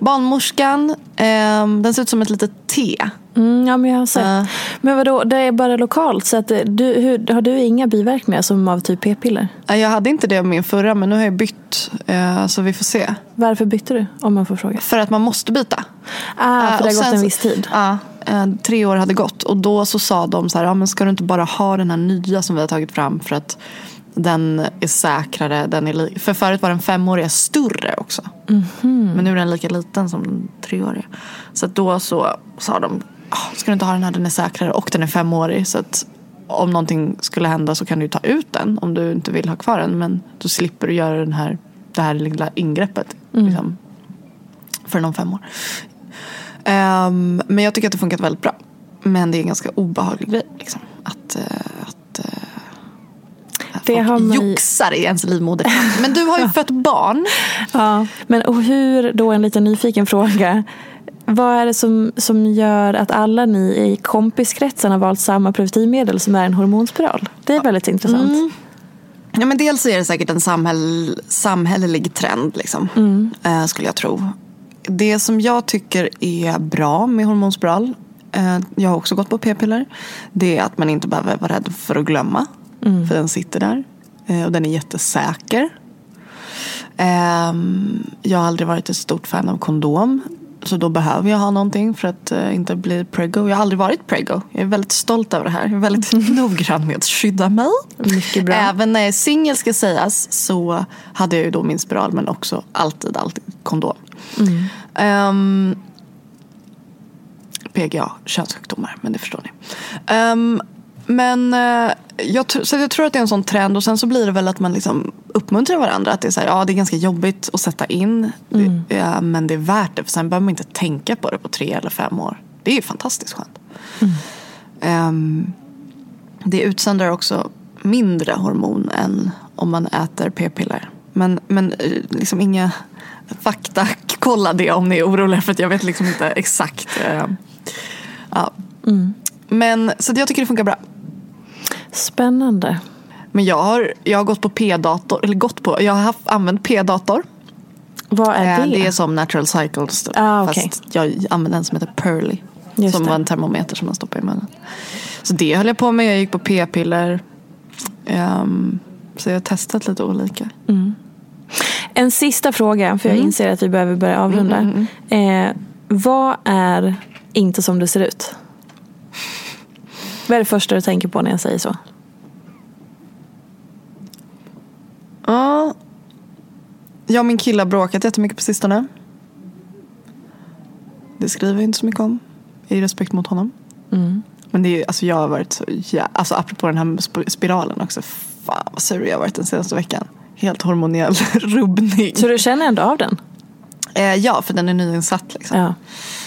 barnmorskan. Eh, den ser ut som ett litet T.
Mm, ja, men jag har sett. Uh. Men vadå, det är bara lokalt? Så att du, hur, har du inga biverkningar som av typ p-piller?
Jag hade inte det av min förra men nu har jag bytt. Eh, så vi får se.
Varför bytte du? Om man får fråga.
För att man måste byta.
Ah, för det har gått en viss tid?
Ja, tre år hade gått. Och då så sa de så här, ja, men ska du inte bara ha den här nya som vi har tagit fram för att den är säkrare. Den är för förut var den femåriga större också. Mm -hmm. Men nu är den lika liten som den treåriga. Så då så sa de, oh, ska du inte ha den här, den är säkrare och den är femårig. Så att om någonting skulle hända så kan du ta ut den om du inte vill ha kvar den. Men då slipper du göra den här, det här lilla ingreppet. Mm. Liksom, för någon fem år. Um, men jag tycker att det funkat väldigt bra. Men det är en ganska obehaglig grej. Liksom, att, uh, det har man... joxar i ens livmoder. Men du har ju fött barn.
Ja, men och hur, då en liten nyfiken fråga. Vad är det som, som gör att alla ni i kompiskretsen har valt samma preventivmedel som är en hormonspiral? Det är väldigt intressant. Mm.
Ja, men dels är det säkert en samhäll, samhällelig trend, liksom, mm. eh, skulle jag tro. Det som jag tycker är bra med hormonspiral eh, jag har också gått på p-piller. Det är att man inte behöver vara rädd för att glömma. För den sitter där. Eh, och den är jättesäker. Ehm, jag har aldrig varit ett stort fan av kondom. Så då behöver jag ha någonting för att eh, inte bli prego. Jag har aldrig varit prego. Jag är väldigt stolt över det här. Jag är väldigt noggrann med att skydda mig.
Mycket bra.
Även när jag är singel ska sägas så hade jag ju då min spiral men också alltid, alltid kondom. Ehm, PGA, könssjukdomar, men det förstår ni. Ehm, men eh, jag, så jag tror att det är en sån trend och sen så blir det väl att man liksom uppmuntrar varandra. Att det är så här, ja det är ganska jobbigt att sätta in. Det, ja, men det är värt det för sen behöver man inte tänka på det på tre eller fem år. Det är ju fantastiskt skönt. Ehm, det utsöndrar också mindre hormon än om man äter p-piller. Men, men eh, liksom inga fakta, kolla det om ni är oroliga för att jag vet liksom inte exakt. eh, ja. Men så jag tycker det funkar bra.
Spännande.
Men jag har, jag har gått på p-dator, eller gått på, jag har haft, använt p-dator.
Vad är
Eh,
det?
Det är som natural cycles. typ.
Ah, okej.
Fast jag använde en som heter Pearly.
Just
som
det.
var en termometer som man stoppar i munnen. Så det höll jag på med. Jag gick på p-piller. Ehm, så jag har testat lite olika.
En sista fråga, för jag
Mm.
inser att vi behöver börja avrunda. Eh, vad är inte som det ser ut? Vad är det första du tänker på när jag säger så?
Ja. Jag och min kille har bråkat jättemycket på sistone. Det skriver jag inte så mycket om. I respekt mot honom. Men det är, alltså jag har varit så jä- Alltså apropå den här sp- spiralen också. Fan vad sur jag har varit den senaste veckan. Helt hormoniell rubbning.
Så du känner ändå av den?
Eh, ja, för den är nyinsatt liksom.
Ja.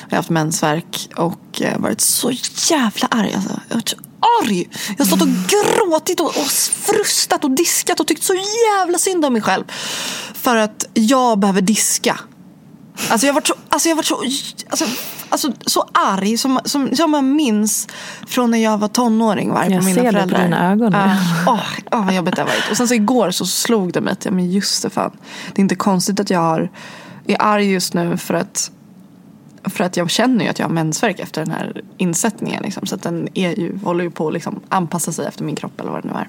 Jag har haft mensvärk och eh, varit så jävla arg. Alltså. Jag har varit så arg. Jag har stått och gråtit och, och frustat och diskat och tyckt så jävla synd om mig själv. För att jag behöver diska. Alltså jag har varit så, alltså jag varit så, alltså, alltså, så arg som, som, som jag minns från när jag var tonåring. Var
Jag
på mina
ser det på
föräldrar.
dina ögon nu.
Ah, Åh, åh, vad jobbigt det har varit. Och sen så igår så slog det mig att ja, men just det fan. Det är inte konstigt att jag har, är arg just nu för att för att jag känner ju att jag har mensvärk efter den här insättningen. Liksom. Så att den är ju, håller ju på att liksom anpassa sig efter min kropp eller vad det nu är.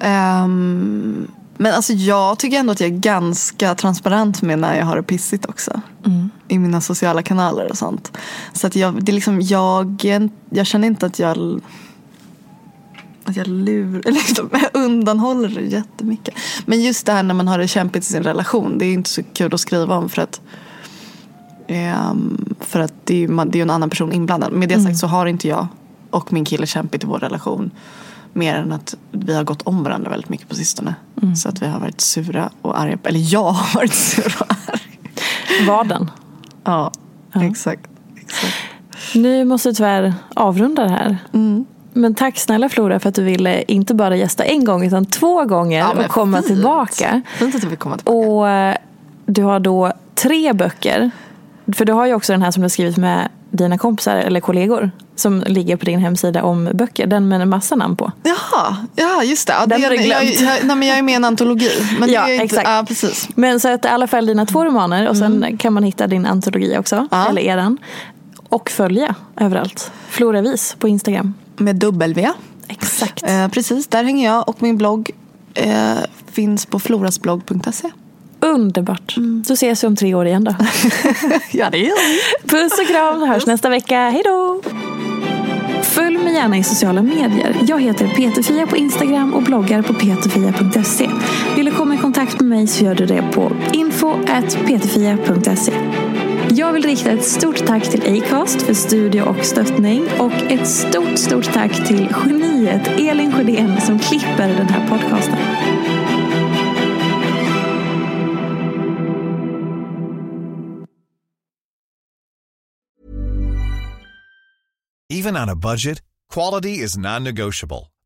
Ehm, men alltså jag tycker ändå att jag är ganska transparent med när jag har det pissigt också. I mina sociala kanaler och sånt. Så att jag, det är liksom, jag, jag känner inte att jag att jag lur, liksom, jag undanhåller det jättemycket. Men just det här när man har det kämpigt i sin relation. Det är inte så kul att skriva om för att Ehm, för att det är, ju, det är en annan person inblandad. Med det sagt så har inte jag och min kille kämpigt i vår relation. Mer än att vi har gått om varandra väldigt mycket på sistone. Så att vi har varit sura och arga. Eller jag har varit sur och arg.
Vaden.
Ja, exakt. exakt.
Nu måste vi tyvärr avrunda det här.
Mm.
Men tack snälla Flora för att du ville inte bara gästa en gång utan två gånger
Ja,
och komma
fint.
tillbaka.
Fint att du vill komma tillbaka.
Och eh, du har då tre böcker. För du har ju också den här som du har skrivit med dina kompisar eller kollegor. Som ligger på din hemsida om böcker. Den med en massa namn på.
Jaha, ja just det. Ja,
Den har du
jag,
glömt.
jag, nej, men jag är med i en antologi. Men
Ja,
inte,
exakt.
Ja, precis.
Men så att i alla fall dina två romaner och sen kan man hitta din antologi också.
Mm. Ja.
Eller eran. Och följa överallt. Flora Vis på Instagram.
Med W.
Exakt.
Eh, precis, där hänger jag och min blogg eh, finns på florasblogg.se.
Underbart.
Mm.
Så ses vi om tre år igen då.
Ja, det gör vi.
Puss och kram, hörs nästa vecka. Hej då! Följ mig gärna i sociala medier. Jag heter Peterfia på Instagram och bloggar på peterfia.se. Vill du komma i kontakt med mig så gör du det på info.peterfia.se. Jag vill rikta ett stort tack till Acast för studio och stöttning och ett stort, stort tack till geniet Elin Sjödén som klipper den här podcasten.
Even on a budget, quality is non-negotiable.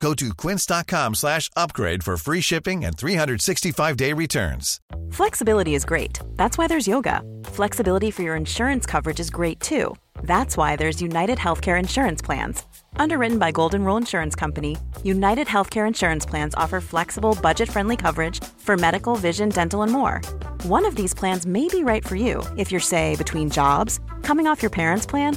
Go to quince.com slash upgrade for free shipping and 365-day returns.
Flexibility is great. That's why there's yoga. Flexibility for your insurance coverage is great too. That's why there's United Healthcare Insurance Plans. Underwritten by Golden Rule Insurance Company, United Healthcare Insurance Plans offer flexible, budget friendly coverage for medical, vision, dental, and more. One of these plans may be right for you if you're, say, between jobs, coming off your parents' plan,